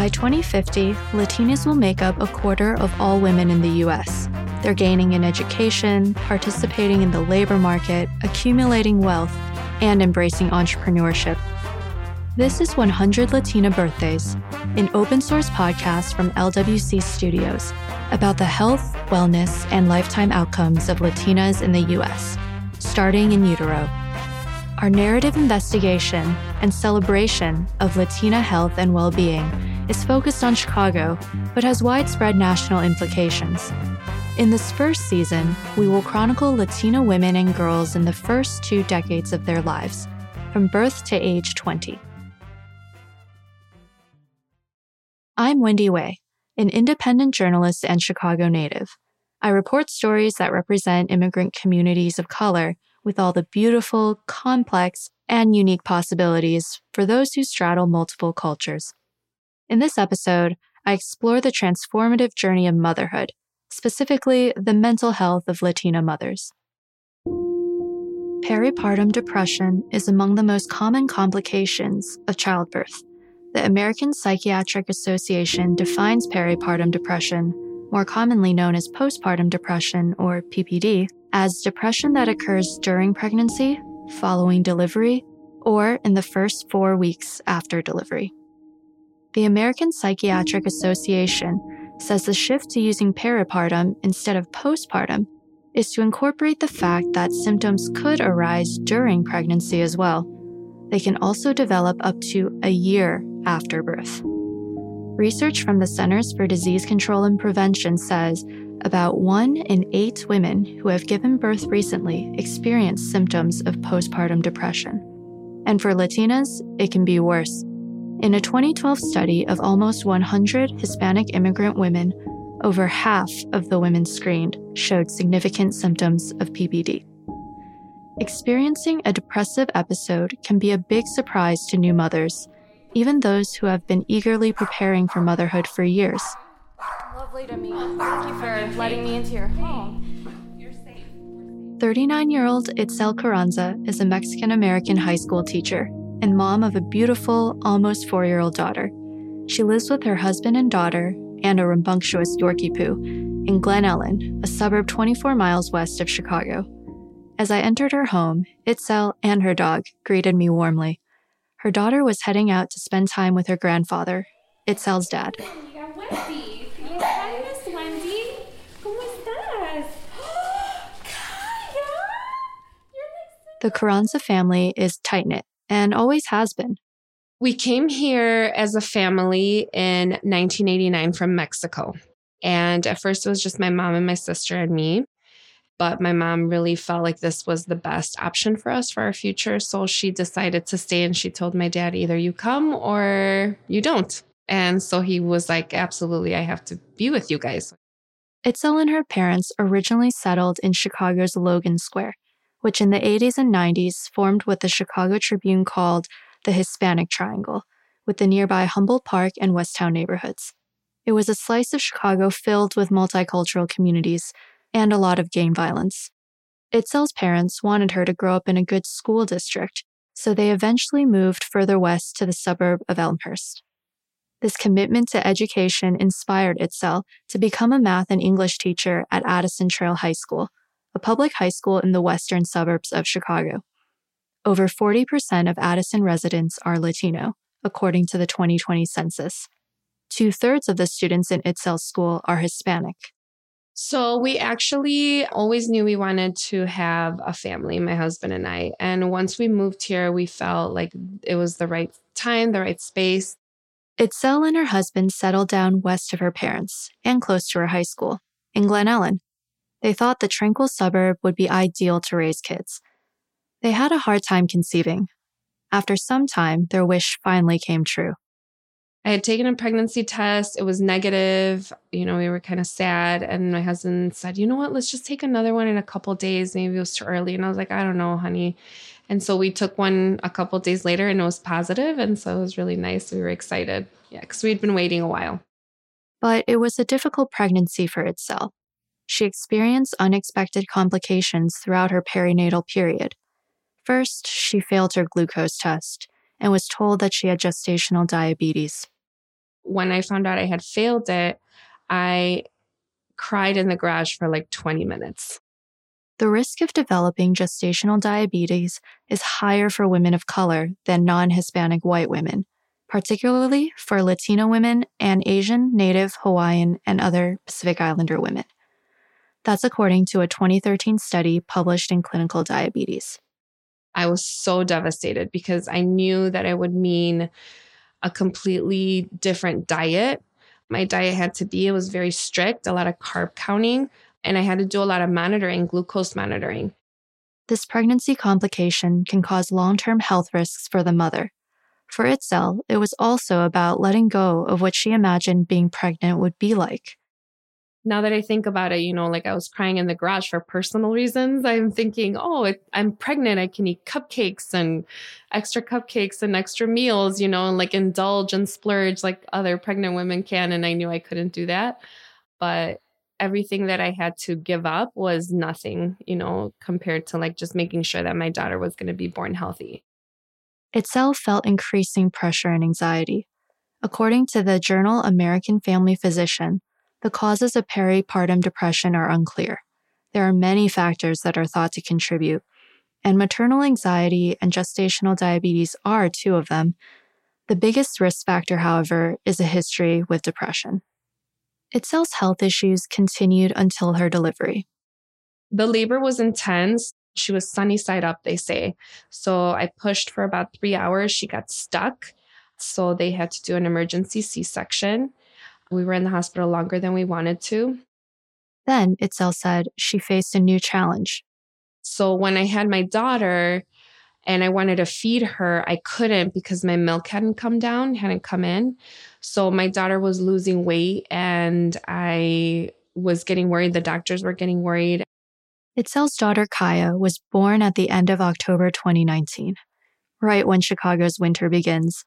By 2050, Latinas will make up a quarter of all women in the US. They're gaining in education, participating in the labor market, accumulating wealth, and embracing entrepreneurship. This is 100 Latina Birthdays, an open source podcast from LWC Studios about the health, wellness, and lifetime outcomes of Latinas in the US, starting in utero. Our narrative investigation and celebration of Latina health and well being is focused on Chicago, but has widespread national implications. In this first season, we will chronicle Latina women and girls in the first two decades of their lives, from birth to age 20. I'm Wendy Wei, an independent journalist and Chicago native. I report stories that represent immigrant communities of color with all the beautiful, complex, and unique possibilities for those who straddle multiple cultures. In this episode, I explore the transformative journey of motherhood, specifically the mental health of Latina mothers. Peripartum depression is among the most common complications of childbirth. The American Psychiatric Association defines peripartum depression, more commonly known as postpartum depression or PPD, as depression that occurs during pregnancy, following delivery, or in the first four weeks after delivery. The American Psychiatric Association says the shift to using peripartum instead of postpartum is to incorporate the fact that symptoms could arise during pregnancy as well. They can also develop up to a year after birth. Research from the Centers for Disease Control and Prevention says about one in eight women who have given birth recently experience symptoms of postpartum depression. And for Latinas, it can be worse. In a 2012 study of almost 100 Hispanic immigrant women, over half of the women screened showed significant symptoms of PPD. Experiencing a depressive episode can be a big surprise to new mothers, even those who have been eagerly preparing for motherhood for years. Lovely to meet you. Thank you for letting me into your home. 39 year old Itzel Carranza is a Mexican American high school teacher and mom of a beautiful, almost four year old daughter. She lives with her husband and daughter and a rambunctious Yorkie poo in Glen Ellyn, a suburb 24 miles west of Chicago. As I entered her home, Itzel and her dog greeted me warmly. Her daughter was heading out to spend time with her grandfather, Itzel's dad. The Carranza family is tight knit and always has been. We came here as a family in 1989 from Mexico. And at first, it was just my mom and my sister and me. But my mom really felt like this was the best option for us for our future. So she decided to stay and she told my dad, either you come or you don't. And so he was like, absolutely, I have to be with you guys. Itzel and her parents originally settled in Chicago's Logan Square, which in the 80s and 90s formed what the Chicago Tribune called the Hispanic Triangle, with the nearby Humboldt Park and West Town neighborhoods. It was a slice of Chicago filled with multicultural communities and a lot of gang violence. Itzel's parents wanted her to grow up in a good school district, so they eventually moved further west to the suburb of Elmhurst. This commitment to education inspired Itzel to become a math and English teacher at Addison Trail High School, a public high school in the western suburbs of Chicago. Over 40% of Addison residents are Latino, according to the 2020 census. Two thirds of the students in Itzel's school are Hispanic. So we actually always knew we wanted to have a family, my husband and I. And once we moved here, we felt like it was the right time, the right space. Itzel and her husband settled down west of her parents and close to her high school, in Glen Ellyn. They thought the tranquil suburb would be ideal to raise kids. They had a hard time conceiving. After some time, their wish finally came true. I had taken a pregnancy test. It was negative. You know, we were kind of sad. And my husband said, you know what? Let's just take another one in a couple days. Maybe it was too early. And I was like, I don't know, honey. And so we took one a couple days later and it was positive, And so it was really nice. We were excited. Yeah, because we'd been waiting a while. But it was a difficult pregnancy for Itzel. She experienced unexpected complications throughout her perinatal period. First, she failed her glucose test and was told that she had gestational diabetes. When I found out I had failed it, I cried in the garage for like 20 minutes. The risk of developing gestational diabetes is higher for women of color than non Hispanic white women, particularly for Latino women and Asian, Native, Hawaiian, and other Pacific Islander women. That's according to a 2013 study published in Clinical Diabetes. I was so devastated because I knew that it would mean a completely different diet. My diet had to be, it was very strict, a lot of carb counting, and I had to do a lot of monitoring, glucose monitoring. This pregnancy complication can cause long term health risks for the mother. For Itzel, it was also about letting go of what she imagined being pregnant would be like now that I think about it, you know, like I was crying in the garage for personal reasons. I'm thinking, oh, it, I'm pregnant. I can eat cupcakes and extra cupcakes and extra meals, you know, and like indulge and splurge like other pregnant women can. And I knew I couldn't do that. But everything that I had to give up was nothing, you know, compared to like just making sure that my daughter was going to be born healthy. Itzel felt increasing pressure and anxiety. According to the journal American Family Physician, the causes of peripartum depression are unclear. There are many factors that are thought to contribute, and maternal anxiety and gestational diabetes are two of them. The biggest risk factor, however, is a history with depression. Itzel's health issues continued until her delivery. The labor was intense. She was sunny side up, they say. So I pushed for about three hours. She got stuck. So they had to do an emergency C section. We were in the hospital longer than we wanted to. Then, Itzel said, she faced a new challenge. So when I had my daughter and I wanted to feed her, I couldn't because my milk hadn't come down, hadn't come in. So my daughter was losing weight and I was getting worried. The doctors were getting worried. Itzel's daughter, Kaya, was born at the end of October 2019, right when Chicago's winter begins.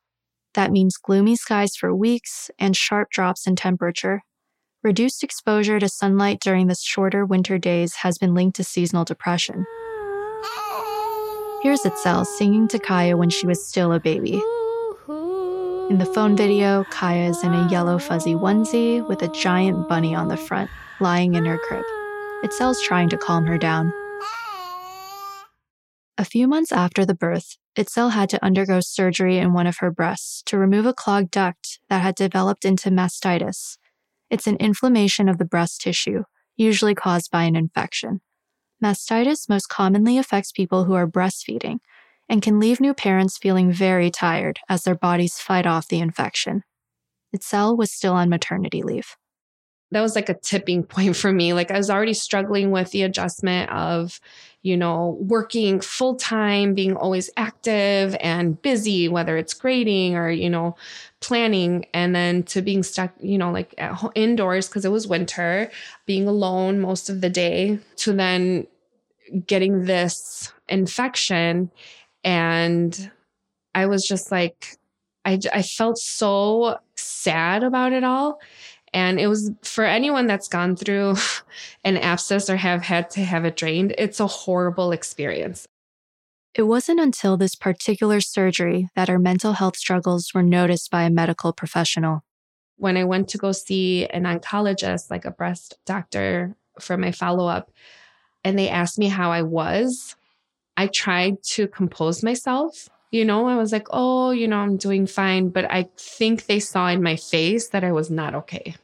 That means gloomy skies for weeks and sharp drops in temperature. Reduced exposure to sunlight during the shorter winter days has been linked to seasonal depression. Here's Itzel singing to Kaya when she was still a baby. In the phone video, Kaya is in a yellow fuzzy onesie with a giant bunny on the front, lying in her crib. Itzel's trying to calm her down. A few months after the birth, Itzel had to undergo surgery in one of her breasts to remove a clogged duct that had developed into mastitis. It's an inflammation of the breast tissue, usually caused by an infection. Mastitis most commonly affects people who are breastfeeding and can leave new parents feeling very tired as their bodies fight off the infection. Itzel was still on maternity leave that was like a tipping point for me. Like I was already struggling with the adjustment of, you know, working full time, being always active and busy, whether it's grading or, you know, planning, and then to being stuck, you know, like ho- indoors because it was winter, being alone most of the day, to then getting this infection. And I was just like, I, I felt so sad about it all. And it was for anyone that's gone through an abscess or have had to have it drained, it's a horrible experience. It wasn't until this particular surgery that her mental health struggles were noticed by a medical professional. When I went to go see an oncologist, like a breast doctor, for my follow up, and they asked me how I was, I tried to compose myself you know, I was like, oh, you know, I'm doing fine. But I think they saw in my face that I was not okay.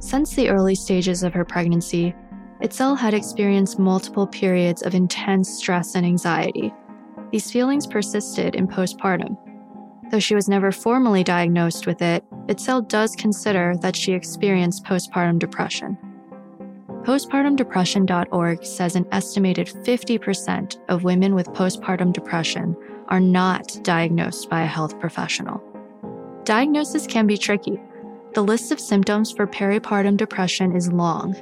Since the early stages of her pregnancy, Itzel had experienced multiple periods of intense stress and anxiety. These feelings persisted in postpartum. Though she was never formally diagnosed with it, Itzel does consider that she experienced postpartum depression. Postpartumdepression.org says an estimated 50% of women with postpartum depression are not diagnosed by a health professional. Diagnosis can be tricky. The list of symptoms for peripartum depression is long.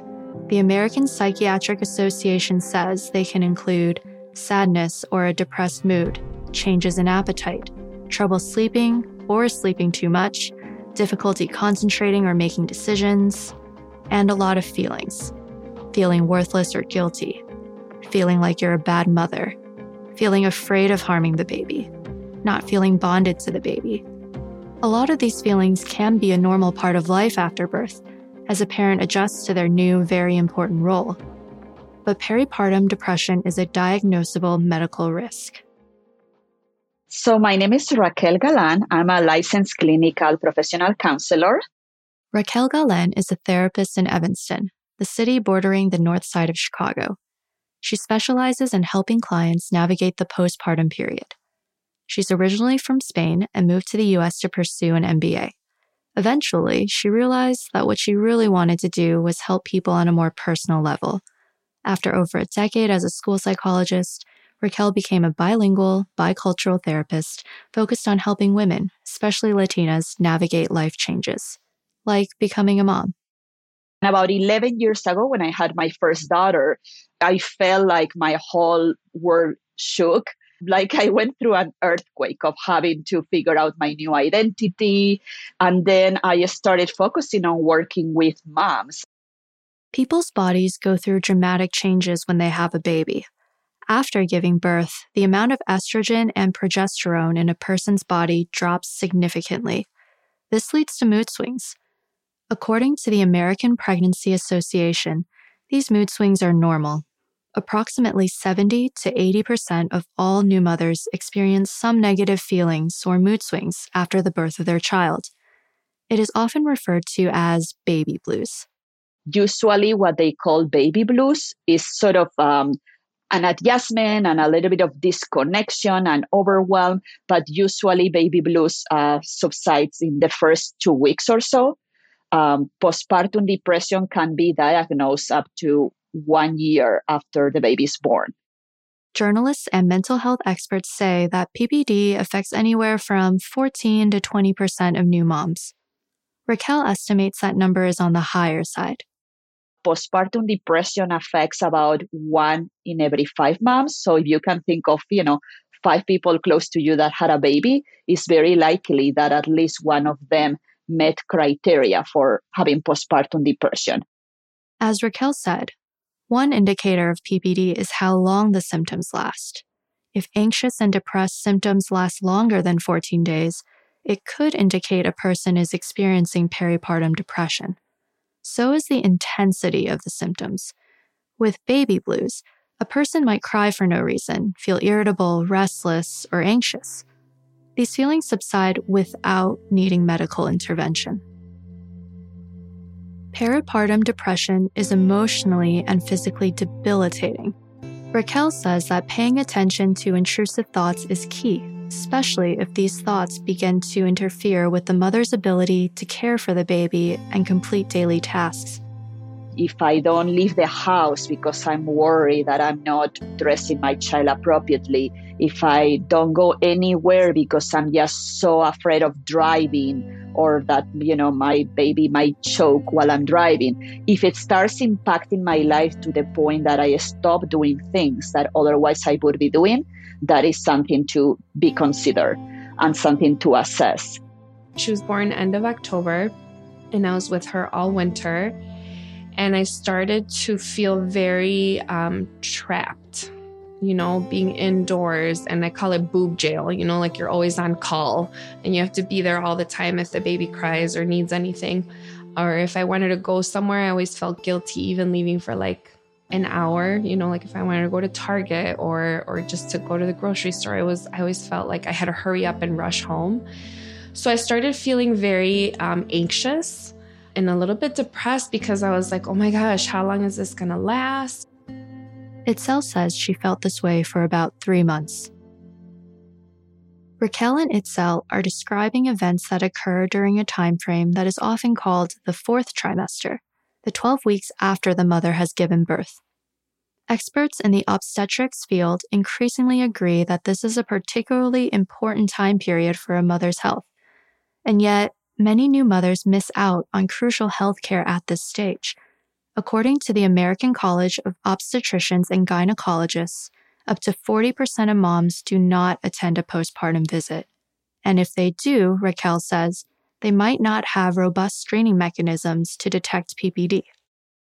The American Psychiatric Association says they can include sadness or a depressed mood, changes in appetite, trouble sleeping or sleeping too much, difficulty concentrating or making decisions, and a lot of feelings feeling worthless or guilty, feeling like you're a bad mother, feeling afraid of harming the baby, not feeling bonded to the baby. A lot of these feelings can be a normal part of life after birth, as a parent adjusts to their new, very important role. But peripartum depression is a diagnosable medical risk. So, my name is Raquel Galan. I'm a licensed clinical professional counselor. Raquel Galan is a therapist in Evanston, the city bordering the north side of Chicago. She specializes in helping clients navigate the postpartum period. She's originally from Spain and moved to the US to pursue an MBA. Eventually, she realized that what she really wanted to do was help people on a more personal level. After over a decade as a school psychologist, Raquel became a bilingual, bicultural therapist focused on helping women, especially Latinas, navigate life changes, like becoming a mom. About 11 years ago, when I had my first daughter, I felt like my whole world shook. Like I went through an earthquake of having to figure out my new identity. And then I started focusing on working with moms. People's bodies go through dramatic changes when they have a baby. After giving birth, the amount of estrogen and progesterone in a person's body drops significantly. This leads to mood swings, According to the American Pregnancy Association, these mood swings are normal. Approximately 70 to 80% of all new mothers experience some negative feelings or mood swings after the birth of their child. It is often referred to as baby blues. Usually, what they call baby blues is sort of um, an adjustment and a little bit of disconnection and overwhelm, but usually, baby blues uh, subsides in the first two weeks or so um, postpartum depression can be diagnosed up to one year after the baby is born. Journalists and mental health experts say that PPD affects anywhere from 14 to 20% of new moms. Raquel estimates that number is on the higher side. Postpartum depression affects about one in every five moms. So if you can think of, you know, five people close to you that had a baby, it's very likely that at least one of them met criteria for having postpartum depression. As Raquel said, one indicator of PPD is how long the symptoms last. If anxious and depressed symptoms last longer than 14 days, it could indicate a person is experiencing peripartum depression. So is the intensity of the symptoms. With baby blues, a person might cry for no reason, feel irritable, restless, or anxious these feelings subside without needing medical intervention. Peripartum depression is emotionally and physically debilitating. Raquel says that paying attention to intrusive thoughts is key, especially if these thoughts begin to interfere with the mother's ability to care for the baby and complete daily tasks if I don't leave the house because I'm worried that I'm not dressing my child appropriately, if I don't go anywhere because I'm just so afraid of driving or that, you know, my baby might choke while I'm driving, if it starts impacting my life to the point that I stop doing things that otherwise I would be doing, that is something to be considered and something to assess. She was born end of October and I was with her all winter and I started to feel very um, trapped, you know, being indoors. And I call it boob jail, you know, like you're always on call and you have to be there all the time if the baby cries or needs anything. Or if I wanted to go somewhere, I always felt guilty even leaving for like an hour you know like if i wanted to go to target or or just to go to the grocery store i was i always felt like i had to hurry up and rush home so i started feeling very um, anxious and a little bit depressed because I was like, oh my gosh, how long is this to last? Itzel says she felt this way for about three months. Raquel and Itzel are describing events that occur during a time frame that is often called the fourth trimester, the 12 weeks after the mother has given birth. Experts in the obstetrics field increasingly agree that this is a particularly important time period for a mother's health. And yet, many new mothers miss out on crucial health care at this stage. According to the American College of Obstetricians and Gynecologists, up to 40% of moms do not attend a postpartum visit. And if they do, Raquel says, they might not have robust screening mechanisms to detect PPD.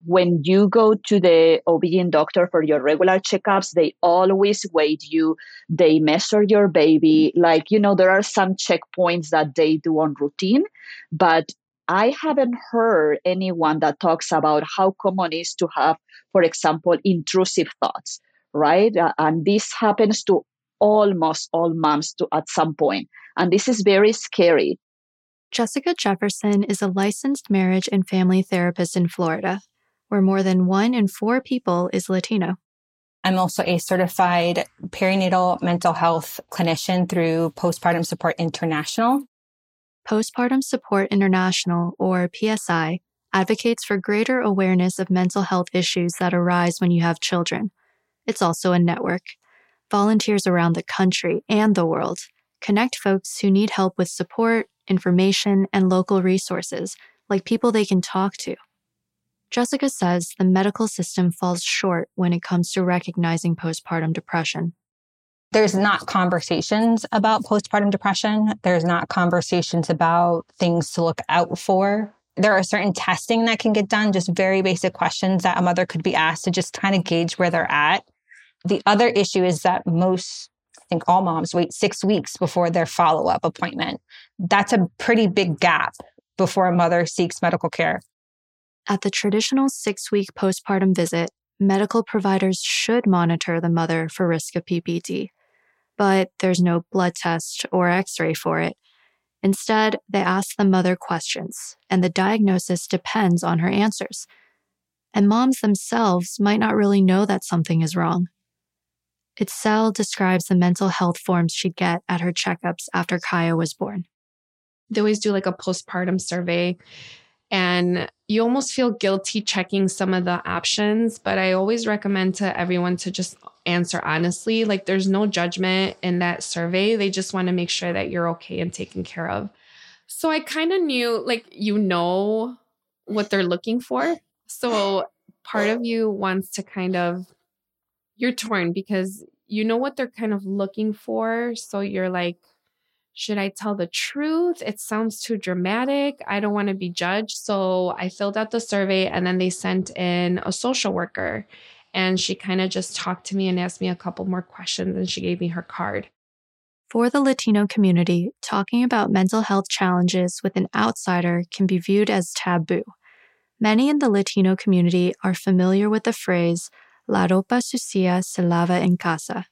when you go to the OB-GYN doctor for your regular checkups, they always weigh you. They measure your baby. Like, you know, there are some checkpoints that they do on routine, but I haven't heard anyone that talks about how common it is to have, for example, intrusive thoughts, right? Uh, and this happens to almost all moms to, at some point. And this is very scary. Jessica Jefferson is a licensed marriage and family therapist in Florida where more than one in four people is Latino. I'm also a certified perinatal mental health clinician through Postpartum Support International. Postpartum Support International, or PSI, advocates for greater awareness of mental health issues that arise when you have children. It's also a network. Volunteers around the country and the world connect folks who need help with support, information, and local resources, like people they can talk to. Jessica says the medical system falls short when it comes to recognizing postpartum depression. There's not conversations about postpartum depression. There's not conversations about things to look out for. There are certain testing that can get done, just very basic questions that a mother could be asked to just kind of gauge where they're at. The other issue is that most, I think all moms wait six weeks before their follow up appointment. That's a pretty big gap before a mother seeks medical care. At the traditional six week postpartum visit, medical providers should monitor the mother for risk of PPD, but there's no blood test or x ray for it. Instead, they ask the mother questions, and the diagnosis depends on her answers. And moms themselves might not really know that something is wrong. Itzel describes the mental health forms she'd get at her checkups after Kaya was born. They always do like a postpartum survey and you almost feel guilty checking some of the options, but I always recommend to everyone to just answer honestly. Like there's no judgment in that survey. They just want to make sure that you're okay and taken care of. So I kind of knew like you know what they're looking for. So part of you wants to kind of you're torn because you know what they're kind of looking for. So you're like, should I tell the truth? It sounds too dramatic. I don't want to be judged. So I filled out the survey and then they sent in a social worker. And she kind of just talked to me and asked me a couple more questions and she gave me her card. For the Latino community, talking about mental health challenges with an outsider can be viewed as taboo. Many in the Latino community are familiar with the phrase, La ropa sucia se lava en casa,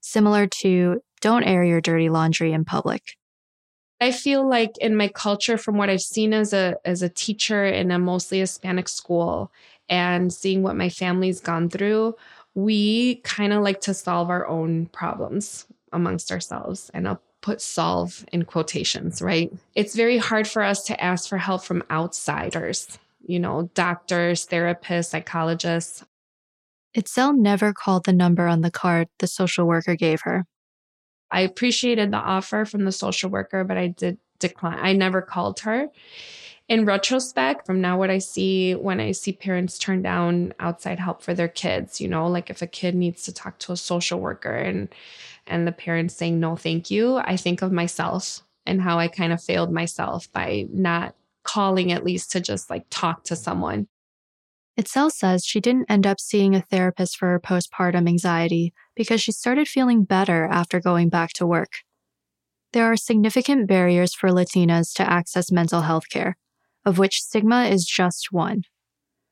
similar to don't air your dirty laundry in public. I feel like in my culture, from what I've seen as a as a teacher in a mostly Hispanic school and seeing what my family's gone through, we kind of like to solve our own problems amongst ourselves. And I'll put solve in quotations, right? It's very hard for us to ask for help from outsiders, you know, doctors, therapists, psychologists. Itzel never called the number on the card the social worker gave her. I appreciated the offer from the social worker, but I did decline. I never called her. In retrospect, from now, what I see when I see parents turn down outside help for their kids, you know, like if a kid needs to talk to a social worker and and the parents saying no, thank you, I think of myself and how I kind of failed myself by not calling at least to just like talk to someone. Itzel says she didn't end up seeing a therapist for her postpartum anxiety because she started feeling better after going back to work. There are significant barriers for Latinas to access mental health care, of which stigma is just one.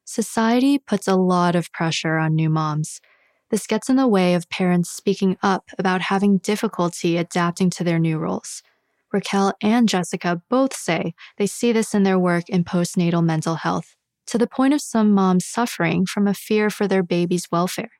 Society puts a lot of pressure on new moms. This gets in the way of parents speaking up about having difficulty adapting to their new roles. Raquel and Jessica both say they see this in their work in postnatal mental health to the point of some moms suffering from a fear for their baby's welfare.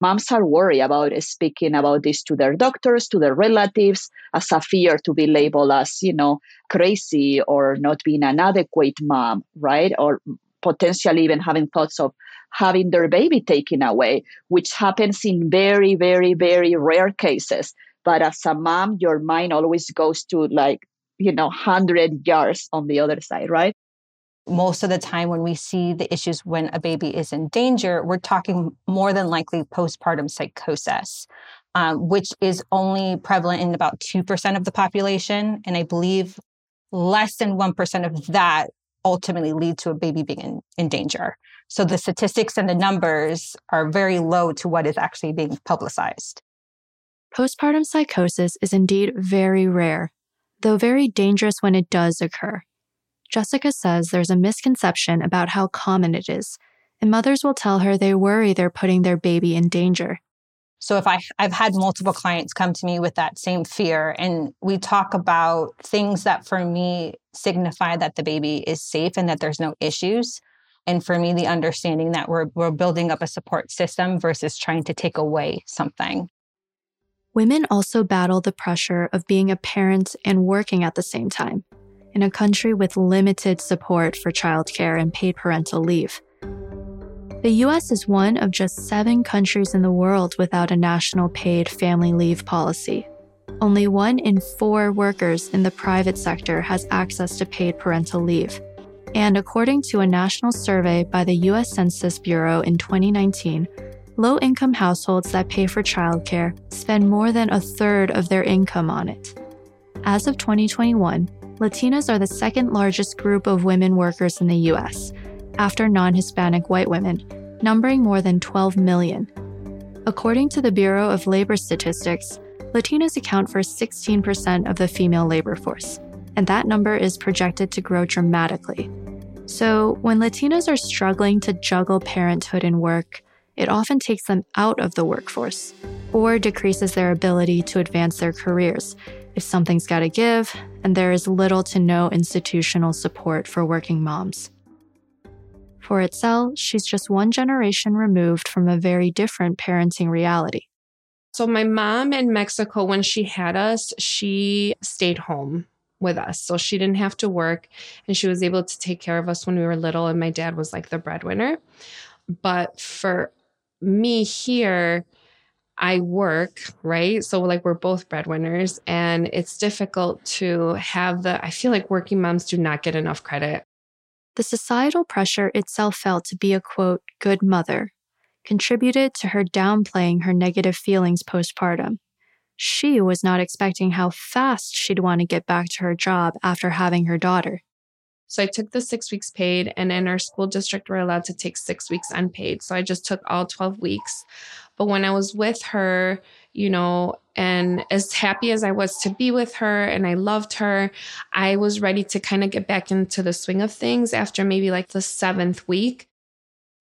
Moms are worried about speaking about this to their doctors, to their relatives, as a fear to be labeled as, you know, crazy or not being an adequate mom, right? Or potentially even having thoughts of having their baby taken away, which happens in very, very, very rare cases. But as a mom, your mind always goes to like, you know, 100 yards on the other side, right? Most of the time when we see the issues when a baby is in danger, we're talking more than likely postpartum psychosis, um, which is only prevalent in about 2% of the population. And I believe less than 1% of that ultimately lead to a baby being in, in danger. So the statistics and the numbers are very low to what is actually being publicized. Postpartum psychosis is indeed very rare, though very dangerous when it does occur. Jessica says there's a misconception about how common it is, and mothers will tell her they worry they're putting their baby in danger. So if I I've had multiple clients come to me with that same fear and we talk about things that for me signify that the baby is safe and that there's no issues. And for me, the understanding that we're, we're building up a support system versus trying to take away something. Women also battle the pressure of being a parent and working at the same time in a country with limited support for childcare and paid parental leave. The US is one of just seven countries in the world without a national paid family leave policy. Only one in four workers in the private sector has access to paid parental leave. And according to a national survey by the US Census Bureau in 2019, low income households that pay for childcare spend more than a third of their income on it. As of 2021, Latinas are the second largest group of women workers in the US, after non Hispanic white women, numbering more than 12 million. According to the Bureau of Labor Statistics, Latinas account for 16% of the female labor force, and that number is projected to grow dramatically. So, when Latinas are struggling to juggle parenthood and work, it often takes them out of the workforce or decreases their ability to advance their careers something's got to give and there is little to no institutional support for working moms. For Itzel, she's just one generation removed from a very different parenting reality. So, my mom in Mexico, when she had us, she stayed home with us. So she didn't have to work and she was able to take care of us when we were little. And my dad was like the breadwinner. But for me here, I work, right? So, like, we're both breadwinners, and it's difficult to have the. I feel like working moms do not get enough credit. The societal pressure itself felt to be a quote, good mother, contributed to her downplaying her negative feelings postpartum. She was not expecting how fast she'd want to get back to her job after having her daughter. So I took the six weeks paid, and in our school district, we're allowed to take six weeks unpaid. So I just took all 12 weeks. But when I was with her, you know, and as happy as I was to be with her and I loved her, I was ready to kind of get back into the swing of things after maybe like the seventh week.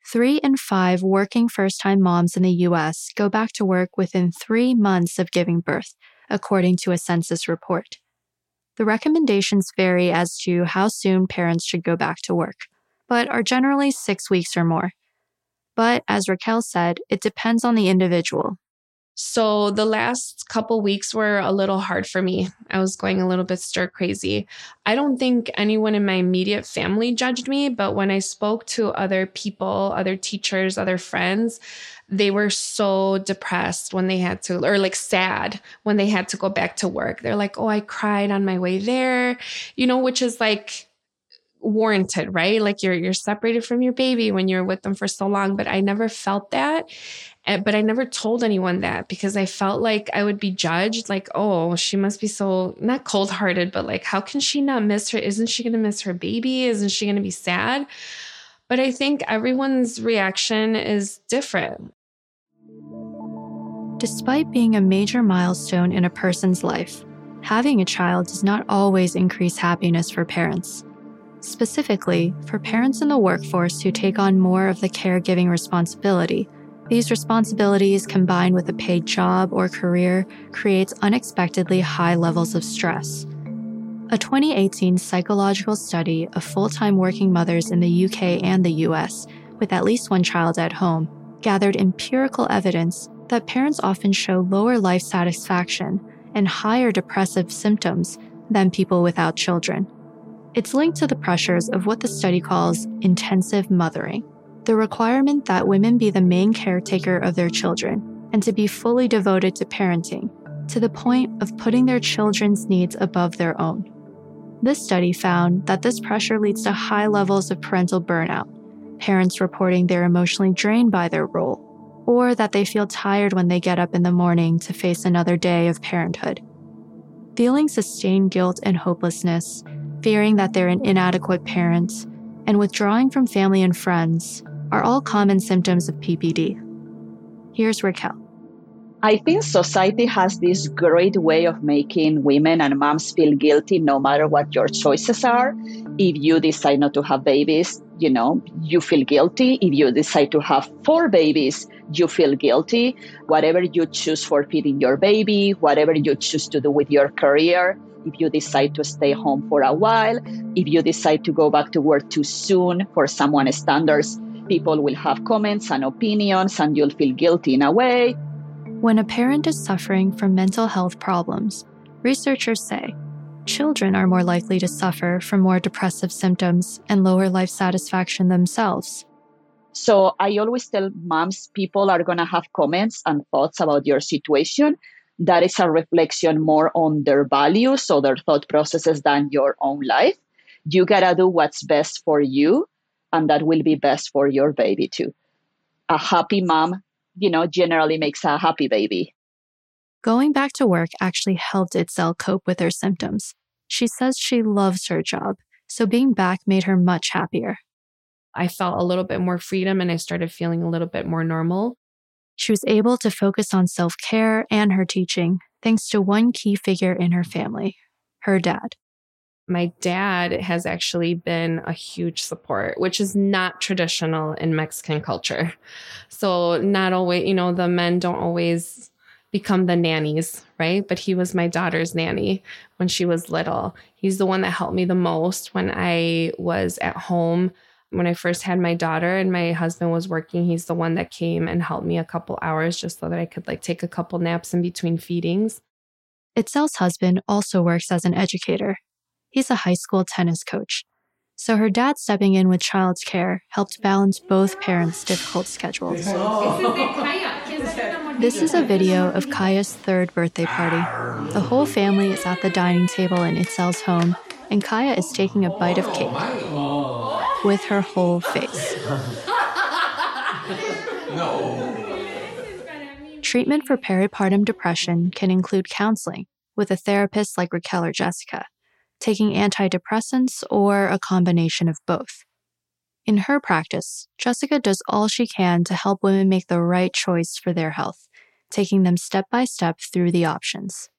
Three in five working first time moms in the US go back to work within three months of giving birth, according to a census report. The recommendations vary as to how soon parents should go back to work, but are generally six weeks or more. But as Raquel said, it depends on the individual so the last couple weeks were a little hard for me. I was going a little bit stir crazy. I don't think anyone in my immediate family judged me, but when I spoke to other people, other teachers, other friends, they were so depressed when they had to, or like sad when they had to go back to work. They're like, oh, I cried on my way there, you know, which is like, warranted right like you're you're separated from your baby when you're with them for so long but i never felt that Eh, but I never told anyone that because I felt like I would be judged like, oh, she must be so not cold hearted, but like, how can she not miss her? Isn't she going to miss her baby? Isn't she going to be sad? But I think everyone's reaction is different. Despite being a major milestone in a person's life, having a child does not always increase happiness for parents. Specifically, for parents in the workforce who take on more of the caregiving responsibility, these responsibilities combined with a paid job or career creates unexpectedly high levels of stress. A 2018 psychological study of full-time working mothers in the UK and the US with at least one child at home gathered empirical evidence that parents often show lower life satisfaction and higher depressive symptoms than people without children. It's linked to the pressures of what the study calls intensive mothering the requirement that women be the main caretaker of their children and to be fully devoted to parenting, to the point of putting their children's needs above their own. This study found that this pressure leads to high levels of parental burnout, parents reporting they're emotionally drained by their role, or that they feel tired when they get up in the morning to face another day of parenthood. Feeling sustained guilt and hopelessness, fearing that they're an inadequate parent, and withdrawing from family and friends are all common symptoms of PPD. Here's Raquel. I think society has this great way of making women and moms feel guilty no matter what your choices are. If you decide not to have babies, you know, you feel guilty. If you decide to have four babies, you feel guilty. Whatever you choose for feeding your baby, whatever you choose to do with your career, if you decide to stay home for a while, if you decide to go back to work too soon for someone's standards, people will have comments and opinions and you'll feel guilty in a way. When a parent is suffering from mental health problems, researchers say children are more likely to suffer from more depressive symptoms and lower life satisfaction themselves. So I always tell moms people are going to have comments and thoughts about your situation. That is a reflection more on their values or their thought processes than your own life. You got to do what's best for you, and that will be best for your baby too. A happy mom you know, generally makes a happy baby. Going back to work actually helped Itzel cope with her symptoms. She says she loves her job, so being back made her much happier. I felt a little bit more freedom and I started feeling a little bit more normal. She was able to focus on self care and her teaching thanks to one key figure in her family her dad my dad has actually been a huge support, which is not traditional in Mexican culture. So, not always, you know, the men don't always become the nannies, right? But he was my daughter's nanny when she was little. He's the one that helped me the most when I was at home. When I first had my daughter and my husband was working, he's the one that came and helped me a couple hours just so that I could like take a couple naps in between feedings. Itzel's husband also works as an educator He's a high school tennis coach. So her dad stepping in with child's care helped balance both parents' difficult schedules. This is a video of Kaya's third birthday party. The whole family is at the dining table in Itzel's home, and Kaya is taking a bite of cake with her whole face. Treatment for peripartum depression can include counseling with a therapist like Raquel or Jessica taking antidepressants, or a combination of both. In her practice, Jessica does all she can to help women make the right choice for their health, taking them step by step through the options.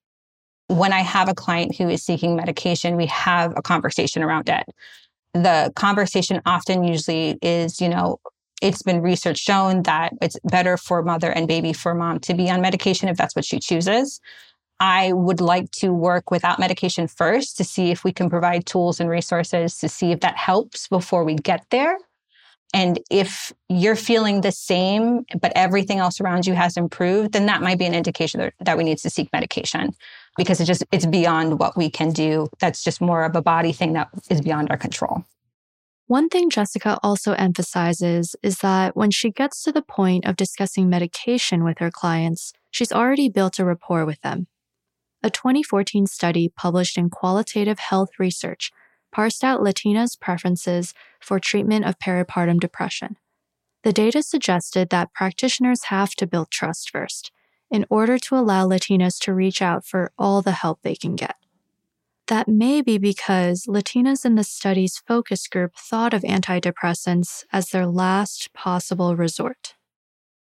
When I have a client who is seeking medication, we have a conversation around it. The conversation often usually is, you know, it's been research shown that it's better for mother and baby for mom to be on medication if that's what she chooses. I would like to work without medication first to see if we can provide tools and resources to see if that helps before we get there. And if you're feeling the same, but everything else around you has improved, then that might be an indication that, we need to seek medication because it just it's beyond what we can do. That's just more of a body thing that is beyond our control. One thing Jessica also emphasizes is that when she gets to the point of discussing medication with her clients, she's already built a rapport with them a 2014 study published in Qualitative Health Research parsed out Latinas' preferences for treatment of peripartum depression. The data suggested that practitioners have to build trust first in order to allow Latinas to reach out for all the help they can get. That may be because Latinas in the study's focus group thought of antidepressants as their last possible resort.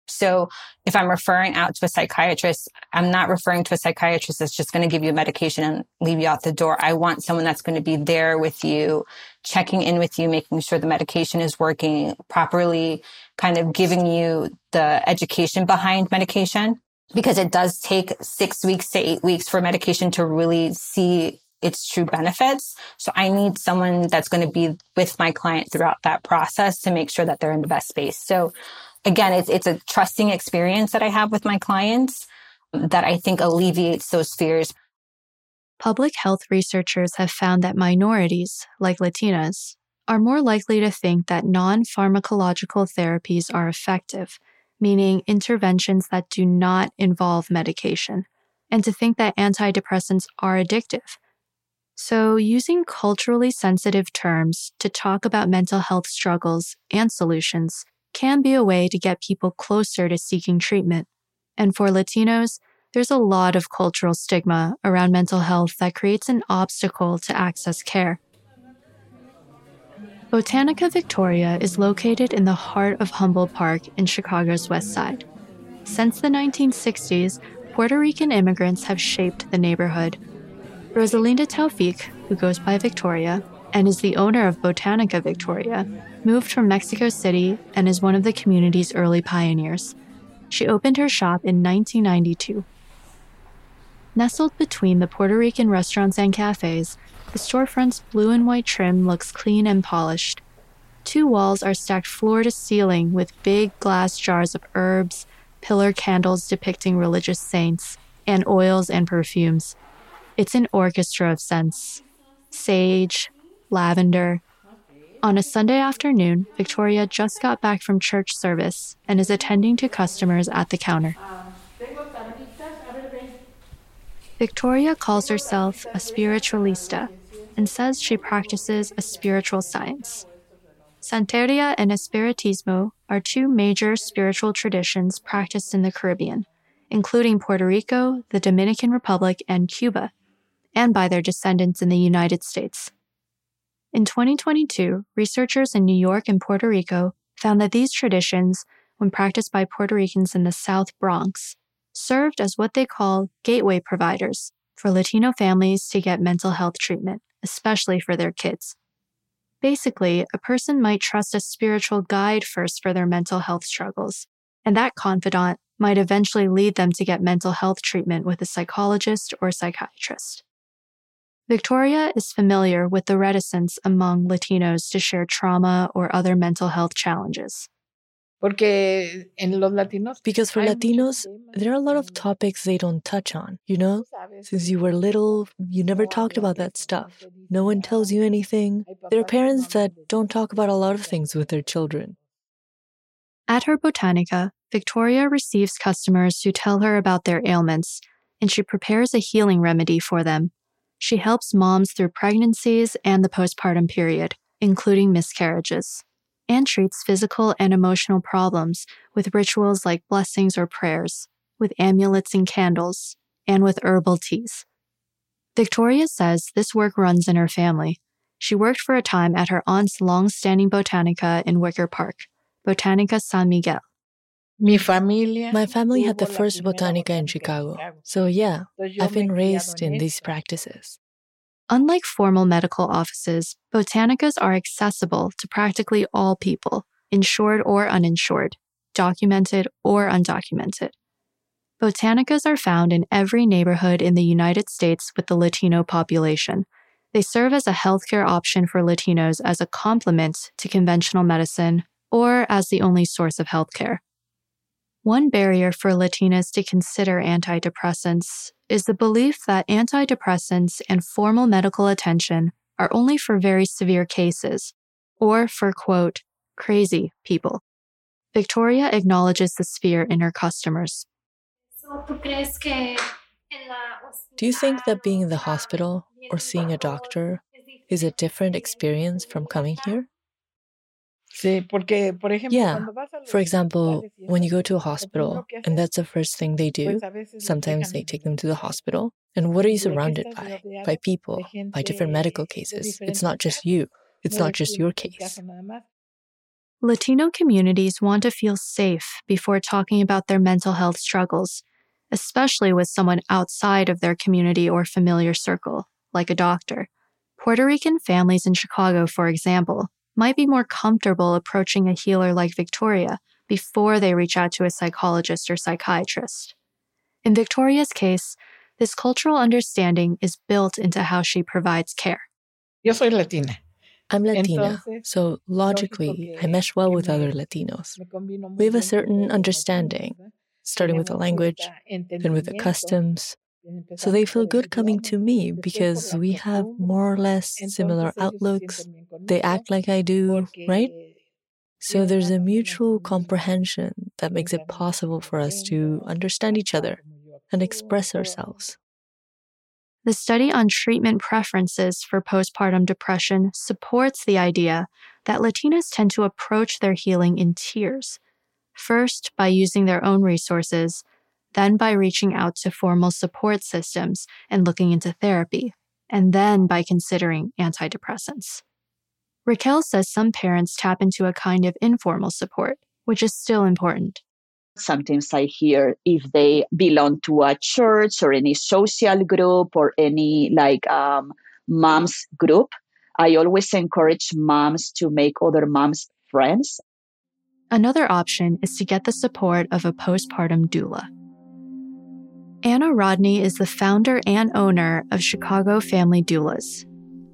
So if I'm referring out to a psychiatrist, I'm not referring to a psychiatrist that's just going to give you a medication and leave you out the door. I want someone that's going to be there with you, checking in with you, making sure the medication is working properly, kind of giving you the education behind medication because it does take six weeks to eight weeks for medication to really see its true benefits. So I need someone that's going to be with my client throughout that process to make sure that they're in the best space. So again, it's, it's a trusting experience that I have with my clients that I think alleviates those fears. Public health researchers have found that minorities, like Latinas, are more likely to think that non pharmacological therapies are effective, meaning interventions that do not involve medication, and to think that antidepressants are addictive. So, using culturally sensitive terms to talk about mental health struggles and solutions can be a way to get people closer to seeking treatment. And for Latinos, there's a lot of cultural stigma around mental health that creates an obstacle to access care. Botanica Victoria is located in the heart of Humboldt Park in Chicago's West Side. Since the 1960s, Puerto Rican immigrants have shaped the neighborhood. Rosalinda Taufik, who goes by Victoria and is the owner of Botanica Victoria, moved from Mexico City and is one of the community's early pioneers. She opened her shop in 1992. Nestled between the Puerto Rican restaurants and cafes, the storefront's blue and white trim looks clean and polished. Two walls are stacked floor to ceiling with big glass jars of herbs, pillar candles depicting religious saints, and oils and perfumes. It's an orchestra of scents sage, lavender. On a Sunday afternoon, Victoria just got back from church service and is attending to customers at the counter. Victoria calls herself a spiritualista and says she practices a spiritual science. Santeria and Espiritismo are two major spiritual traditions practiced in the Caribbean, including Puerto Rico, the Dominican Republic, and Cuba, and by their descendants in the United States. In 2022, researchers in New York and Puerto Rico found that these traditions, when practiced by Puerto Ricans in the South Bronx, served as what they call gateway providers for Latino families to get mental health treatment, especially for their kids. Basically, a person might trust a spiritual guide first for their mental health struggles, and that confidant might eventually lead them to get mental health treatment with a psychologist or psychiatrist. Victoria is familiar with the reticence among Latinos to share trauma or other mental health challenges. Porque en los latinos. Because for Latinos, there are a lot of topics they don't touch on, you know? Since you were little, you never talked about that stuff. No one tells you anything. There are parents that don't talk about a lot of things with their children. At her Botanica, Victoria receives customers who tell her about their ailments, and she prepares a healing remedy for them. She helps moms through pregnancies and the postpartum period, including miscarriages and treats physical and emotional problems with rituals like blessings or prayers, with amulets and candles, and with herbal teas. Victoria says this work runs in her family. She worked for a time at her aunt's long standing botanica in Wicker Park, Botanica San Miguel. My family had the first botanica in Chicago. So, yeah, I've been raised in these practices. Unlike formal medical offices, botanicas are accessible to practically all people, insured or uninsured, documented or undocumented. Botanicas are found in every neighborhood in the United States with the Latino population. They serve as a healthcare option for Latinos as a complement to conventional medicine or as the only source of healthcare. One barrier for Latinas to consider antidepressants is the belief that antidepressants and formal medical attention are only for very severe cases or for, quote, crazy people. Victoria acknowledges this fear in her customers. Do you think that being in the hospital or seeing a doctor is a different experience from coming here? Yeah. For example, when you go to a hospital and that's the first thing they do, sometimes they take them to the hospital. And what are you surrounded by? By people, by different medical cases. It's not just you, it's not just your case. Latino communities want to feel safe before talking about their mental health struggles, especially with someone outside of their community or familiar circle, like a doctor. Puerto Rican families in Chicago, for example, might be more comfortable approaching a healer like Victoria before they reach out to a psychologist or psychiatrist. In Victoria's case, this cultural understanding is built into how she provides care. Yo soy Latina. I'm Latina, so logically, I mesh well with other Latinos. We have a certain understanding, starting with the language, then with the customs, so they feel good coming to me because we have more or less similar outlooks. They act like I do, right? So there's a mutual comprehension that makes it possible for us to understand each other and express ourselves. The study on treatment preferences for postpartum depression supports the idea that Latinas tend to approach their healing in tiers. First, by using their own resources, then by reaching out to formal support systems and looking into therapy, and then by considering antidepressants. Raquel says some parents tap into a kind of informal support, which is still important. Sometimes I hear if they belong to a church or any social group or any like um, moms group. I always encourage moms to make other moms friends. Another option is to get the support of a postpartum doula. Anna Rodney is the founder and owner of Chicago Family Doulas.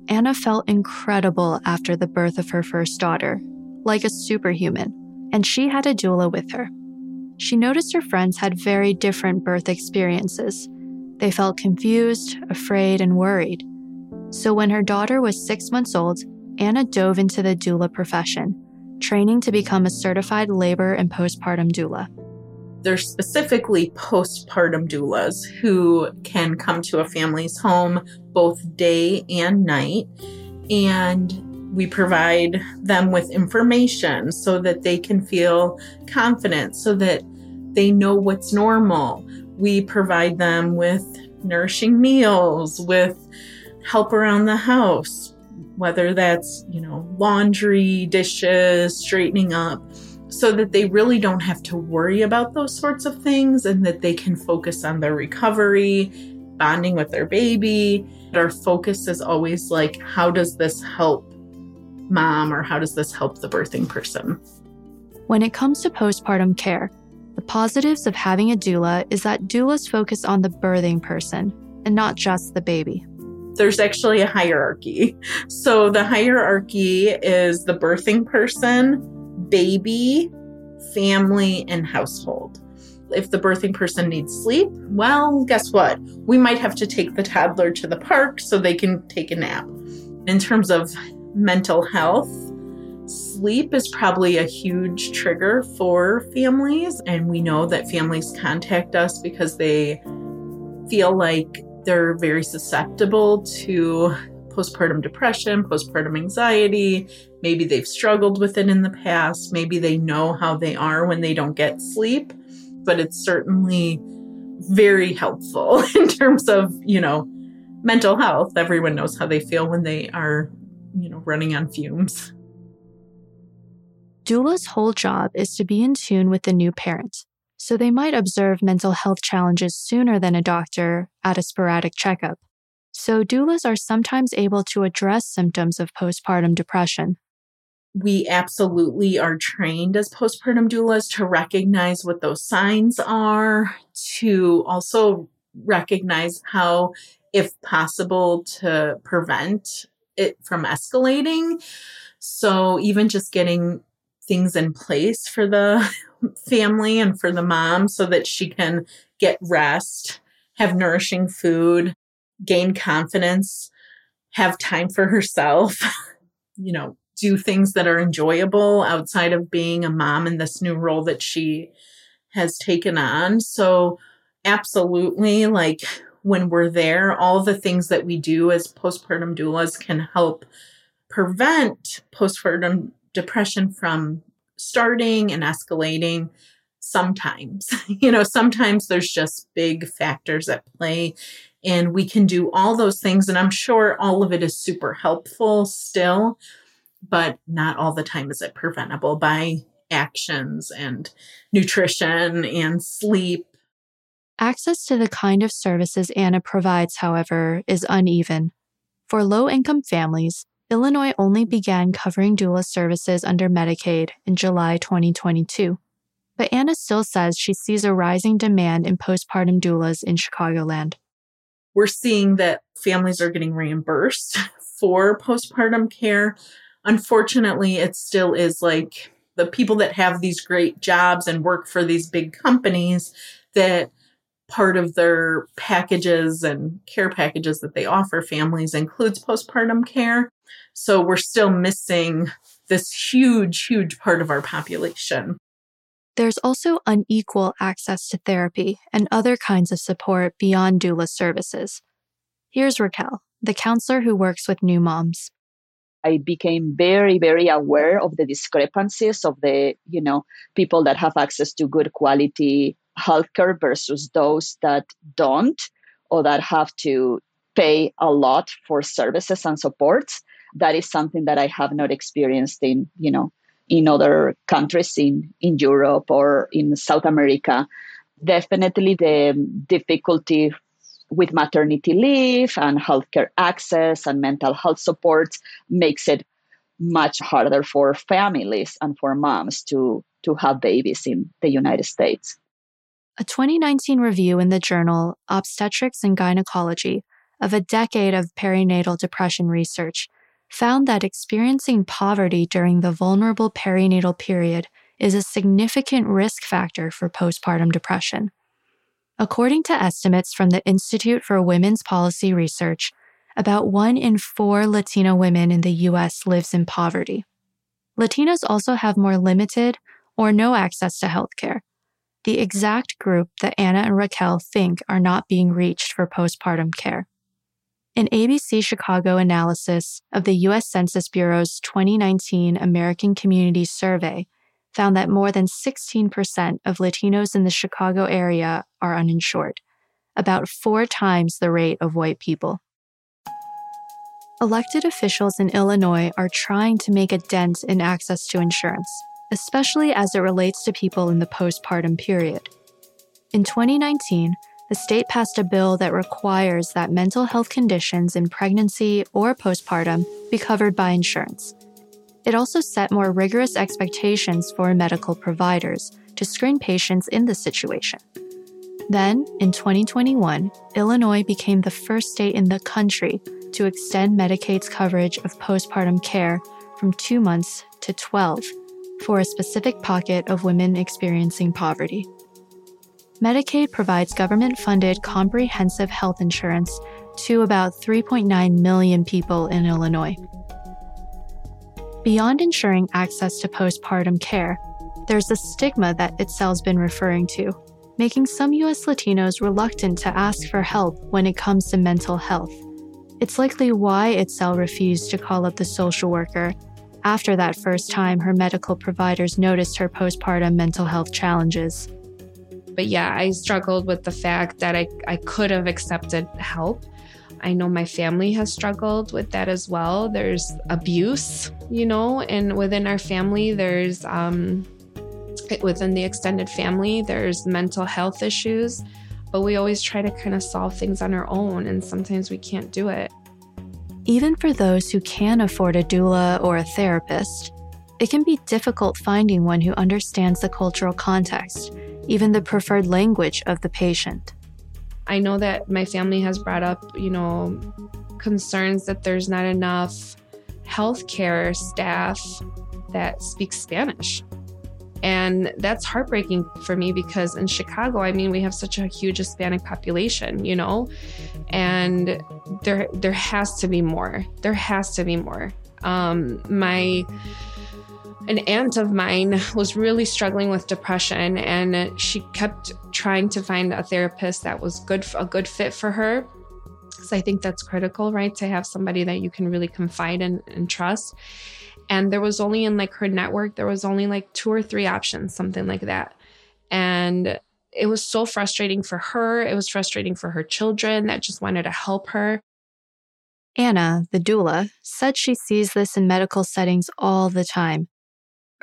Anna felt incredible after the birth of her first daughter, like a superhuman, and she had a doula with her. She noticed her friends had very different birth experiences. They felt confused, afraid, and worried. So when her daughter was six months old, Anna dove into the doula profession, training to become a certified labor and postpartum doula. There's specifically postpartum doulas who can come to a family's home both day and night. And we provide them with information so that they can feel confident, so that they know what's normal. We provide them with nourishing meals, with help around the house, whether that's, you know, laundry, dishes, straightening up, so that they really don't have to worry about those sorts of things and that they can focus on their recovery, bonding with their baby. Our focus is always like, how does this help mom or how does this help the birthing person? When it comes to postpartum care, the positives of having a doula is that doulas focus on the birthing person and not just the baby. There's actually a hierarchy. So the hierarchy is the birthing person, baby, family, and household. If the birthing person needs sleep, well, guess what? We might have to take the toddler to the park so they can take a nap. In terms of mental health, sleep is probably a huge trigger for families. And we know that families contact us because they feel like they're very susceptible to postpartum depression, postpartum anxiety. Maybe they've struggled with it in the past. Maybe they know how they are when they don't get sleep. But it's certainly very helpful in terms of, you know, mental health. Everyone knows how they feel when they are, you know, running on fumes. Doula's whole job is to be in tune with the new parent, so they might observe mental health challenges sooner than a doctor at a sporadic checkup. So, doulas are sometimes able to address symptoms of postpartum depression. We absolutely are trained as postpartum doulas to recognize what those signs are, to also recognize how, if possible, to prevent it from escalating. So, even just getting things in place for the family and for the mom so that she can get rest, have nourishing food, gain confidence, have time for herself, you know, do things that are enjoyable outside of being a mom in this new role that she has taken on. So, absolutely, like when we're there, all the things that we do as postpartum doulas can help prevent postpartum depression from starting and escalating sometimes. you know, sometimes there's just big factors at play and we can do all those things and I'm sure all of it is super helpful still, but not all the time is it preventable by actions and nutrition and sleep. Access to the kind of services Anna provides, however, is uneven. For low income families, Illinois only began covering doula services under Medicaid in July 2022. But Anna still says she sees a rising demand in postpartum doulas in Chicagoland. We're seeing that families are getting reimbursed for postpartum care. Unfortunately, it still is like the people that have these great jobs and work for these big companies that part of their packages and care packages that they offer families includes postpartum care. So we're still missing this huge, huge part of our population. There's also unequal access to therapy and other kinds of support beyond doula services. Here's Raquel, the counselor who works with new moms. I became very, very aware of the discrepancies of the, you know, people that have access to good quality healthcare versus those that don't or that have to pay a lot for services and supports. That is something that I have not experienced in, you know, in other countries in, in Europe or in South America. Definitely the difficulty with maternity leave and healthcare access and mental health supports makes it much harder for families and for moms to to have babies in the United States. A 2019 review in the journal Obstetrics and Gynecology of a decade of perinatal depression research found that experiencing poverty during the vulnerable perinatal period is a significant risk factor for postpartum depression. According to estimates from the Institute for Women's Policy Research, about one in four Latino women in the US lives in poverty. Latinos also have more limited or no access to healthcare, the exact group that Anna and Raquel think are not being reached for postpartum care. An ABC Chicago analysis of the U.S. Census Bureau's 2019 American Community Survey found that more than 16% of Latinos in the Chicago area are uninsured, about four times the rate of white people. Elected officials in Illinois are trying to make a dent in access to insurance, especially as it relates to people in the postpartum period. In 2019, the state passed a bill that requires that mental health conditions in pregnancy or postpartum be covered by insurance. It also set more rigorous expectations for medical providers to screen patients in this situation. Then, in 2021, Illinois became the first state in the country to extend Medicaid's coverage of postpartum care from two months to 12 for a specific pocket of women experiencing poverty. Medicaid provides government funded comprehensive health insurance to about 3.9 million people in Illinois. Beyond ensuring access to postpartum care, there's a stigma that Itzel's been referring to, making some US Latinos reluctant to ask for help when it comes to mental health. It's likely why Itzel refused to call up the social worker after that first time her medical providers noticed her postpartum mental health challenges. But yeah, I struggled with the fact that I, I could have accepted help. I know my family has struggled with that as well. There's abuse, you know, and within our family, there's, um, within the extended family, there's mental health issues, but we always try to kind of solve things on our own, and sometimes we can't do it. Even for those who can afford a doula or a therapist, it can be difficult finding one who understands the cultural context even the preferred language of the patient. I know that my family has brought up, you know, concerns that there's not enough healthcare staff that speak Spanish. And that's heartbreaking for me because in Chicago, I mean, we have such a huge Hispanic population, you know, and there there has to be more. There has to be more. Um, my an aunt of mine was really struggling with depression and she kept trying to find a therapist that was good a good fit for her. So i think that's critical right to have somebody that you can really confide in and trust. And there was only in like her network there was only like two or three options something like that. And it was so frustrating for her it was frustrating for her children that just wanted to help her. Anna, the doula, said she sees this in medical settings all the time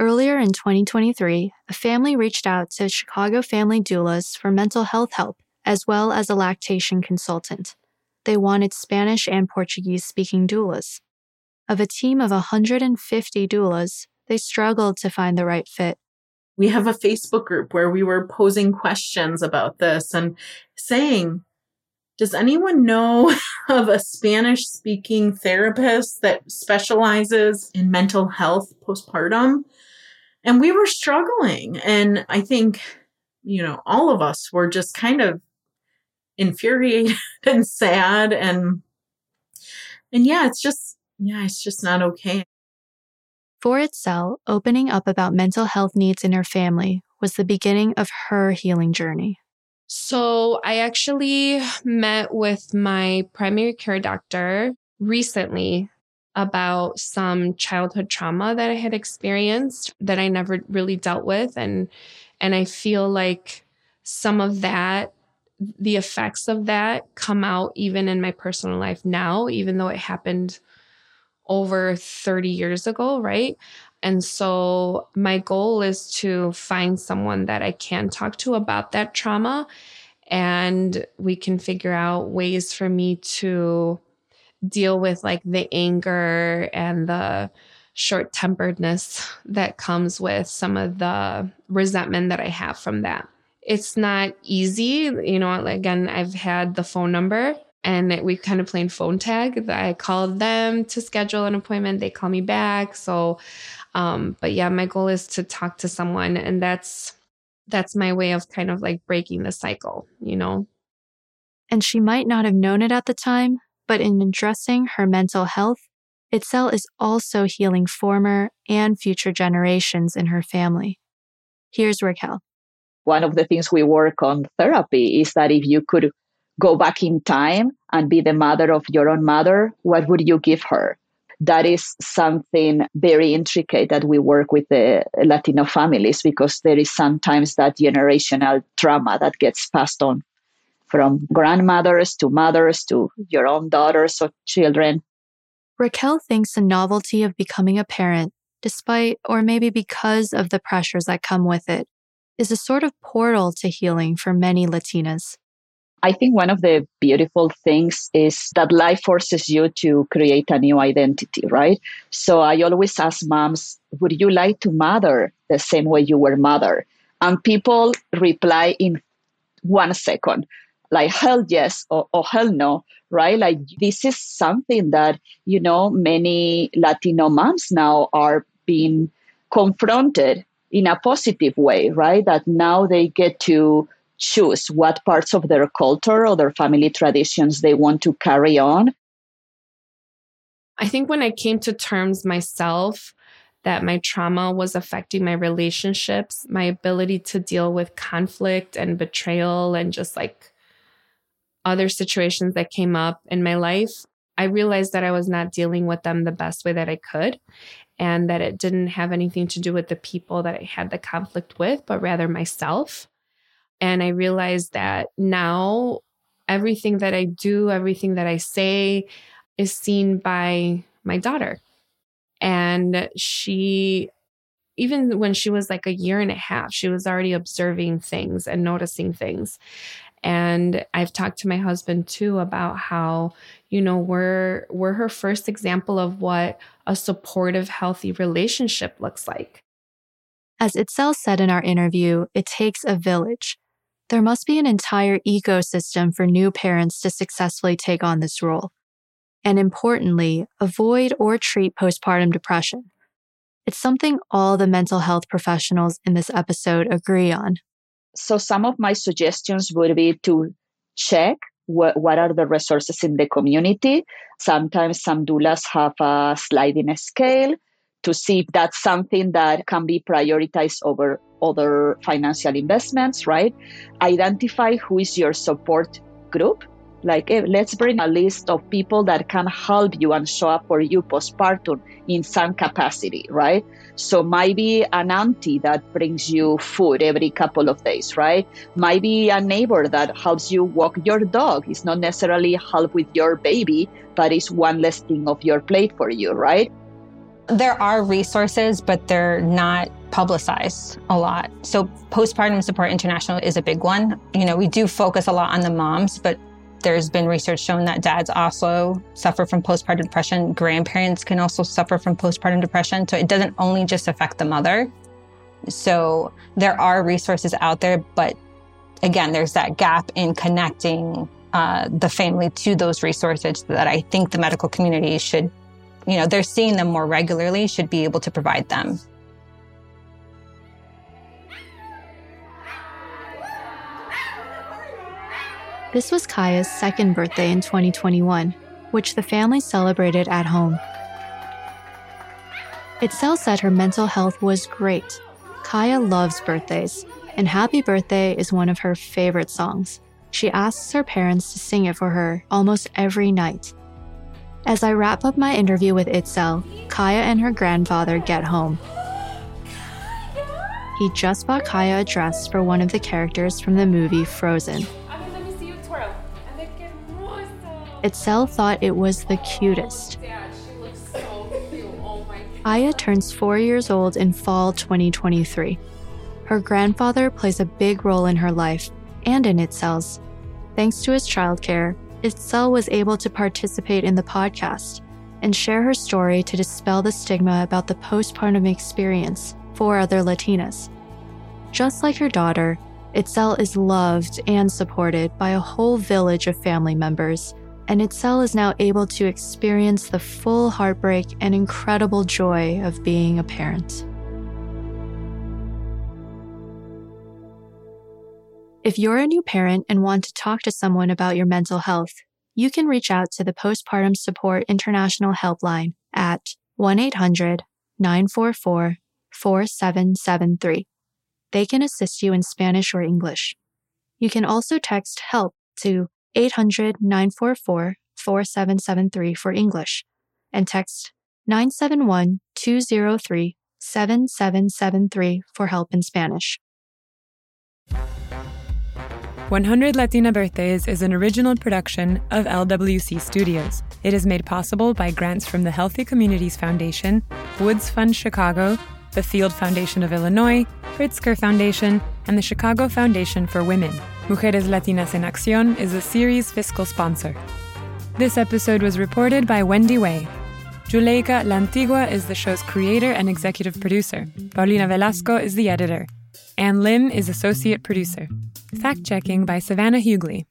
Earlier in 2023, a family reached out to Chicago family doulas for mental health help, as well as a lactation consultant. They wanted Spanish and Portuguese speaking doulas. Of a team of 150 doulas, they struggled to find the right fit. We have a Facebook group where we were posing questions about this and saying, does anyone know of a Spanish speaking therapist that specializes in mental health postpartum? And we were struggling. And I think, you know, all of us were just kind of infuriated and sad and and yeah, it's just yeah, it's just not okay. For Itzel, opening up about mental health needs in her family was the beginning of her healing journey. So, I actually met with my primary care doctor recently about some childhood trauma that I had experienced that I never really dealt with and and I feel like some of that the effects of that come out even in my personal life now, even though it happened over 30 years ago, right? And so my goal is to find someone that I can talk to about that trauma and we can figure out ways for me to deal with like the anger and the short temperedness that comes with some of the resentment that I have from that. It's not easy. You know, again, I've had the phone number and we kind of played phone tag. I called them to schedule an appointment. They call me back. So, um, but yeah, my goal is to talk to someone, and that's that's my way of kind of like breaking the cycle, you know. And she might not have known it at the time, but in addressing her mental health, Itzel is also healing former and future generations in her family. Here's Raquel. One of the things we work on therapy is that if you could go back in time and be the mother of your own mother, what would you give her? That is something very intricate that we work with the Latino families because there is sometimes that generational trauma that gets passed on from grandmothers to mothers to your own daughters or children. Raquel thinks the novelty of becoming a parent, despite or maybe because of the pressures that come with it, is a sort of portal to healing for many Latinas. I think one of the beautiful things is that life forces you to create a new identity, right? So I always ask moms, would you like to mother the same way you were mother? And people reply in one second, like hell yes or, or hell no, right? Like this is something that, you know, many Latino moms now are being confronted in a positive way, right? That now they get to choose what parts of their culture or their family traditions they want to carry on. I think when I came to terms myself that my trauma was affecting my relationships, my ability to deal with conflict and betrayal and just like other situations that came up in my life, I realized that I was not dealing with them the best way that I could and that it didn't have anything to do with the people that I had the conflict with, but rather myself. And I realized that now everything that I do, everything that I say is seen by my daughter. And she, even when she was like a year and a half, she was already observing things and noticing things. And I've talked to my husband too about how, you know, we're we're her first example of what a supportive, healthy relationship looks like. As Itzel said in our interview, it takes a village there must be an entire ecosystem for new parents to successfully take on this role. And importantly, avoid or treat postpartum depression. It's something all the mental health professionals in this episode agree on. So, some of my suggestions would be to check what, are the resources in the community. Sometimes some doulas have a sliding scale to see if that's something that can be prioritized over other financial investments, right? Identify who is your support group. Like, hey, let's bring a list of people that can help you and show up for you postpartum in some capacity, right? So, maybe an auntie that brings you food every couple of days, right? Maybe a neighbor that helps you walk your dog. It's not necessarily help with your baby, but it's one less thing of your plate for you, right? There are resources, but they're not publicized a lot. So postpartum support international is a big one. You know, we do focus a lot on the moms, but there's been research showing that dads also suffer from postpartum depression. Grandparents can also suffer from postpartum depression. So it doesn't only just affect the mother. So there are resources out there, but again, there's that gap in connecting uh, the family to those resources that I think the medical community should, you know, they're seeing them more regularly, should be able to provide them. This was Kaya's second birthday in 2021, which the family celebrated at home. Itzel said her mental health was great. Kaya loves birthdays, and Happy Birthday is one of her favorite songs. She asks her parents to sing it for her almost every night. As I wrap up my interview with Itzel, Kaya and her grandfather get home. He just bought Kaya a dress for one of the characters from the movie Frozen. Itzel thought it was the cutest. Aya turns four years old in fall 2023. Her grandfather plays a big role in her life and in Itzel's. Thanks to his childcare, Itzel was able to participate in the podcast and share her story to dispel the stigma about the postpartum experience for other Latinas. Just like her daughter, Itzel is loved and supported by a whole village of family members, and Itzel is now able to experience the full heartbreak and incredible joy of being a parent. If you're a new parent and want to talk to someone about your mental health, you can reach out to the Postpartum Support International Helpline at 1 800 944 4773. They can assist you in Spanish or English. You can also text HELP to 800 944 4773 for English and text 971 203 7773 for help in Spanish. 100 Latina Birthdays is an original production of LWC Studios. It is made possible by grants from the Healthy Communities Foundation, Woods Fund Chicago, the Field Foundation of Illinois, Pritzker Foundation, and the Chicago Foundation for Women. Mujeres Latinas en Acción is the series' fiscal sponsor. This episode was reported by Wendy Wei. Juleyka Lantigua is the show's creator and executive producer. Paulina Velasco is the editor. Ann Lim is associate producer. Fact checking by Savannah Hughley.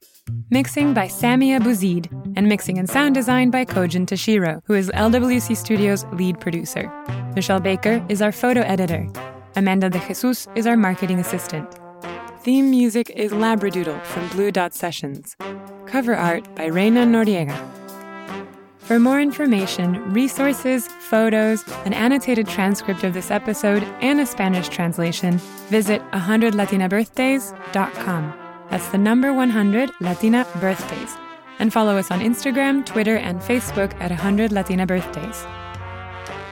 Mixing by Samia Bouzid, and mixing and sound design by Kojin Tashiro, who is LWC Studios' lead producer. Michelle Baker is our photo editor. Amanda de Jesus is our marketing assistant. Theme music is Labradoodle from Blue Dot Sessions. Cover art by Reina Noriega. For more information, resources, photos, an annotated transcript of this episode, and a Spanish translation, visit 100latinabirthdays.com. That's the number 100 Latina Birthdays. And follow us on Instagram, Twitter, and Facebook at 100 Latina Birthdays.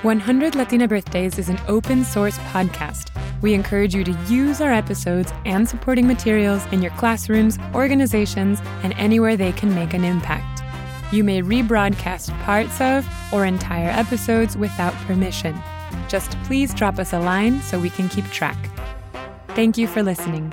100 Latina Birthdays is an open source podcast. We encourage you to use our episodes and supporting materials in your classrooms, organizations, and anywhere they can make an impact. You may rebroadcast parts of or entire episodes without permission. Just please drop us a line so we can keep track. Thank you for listening.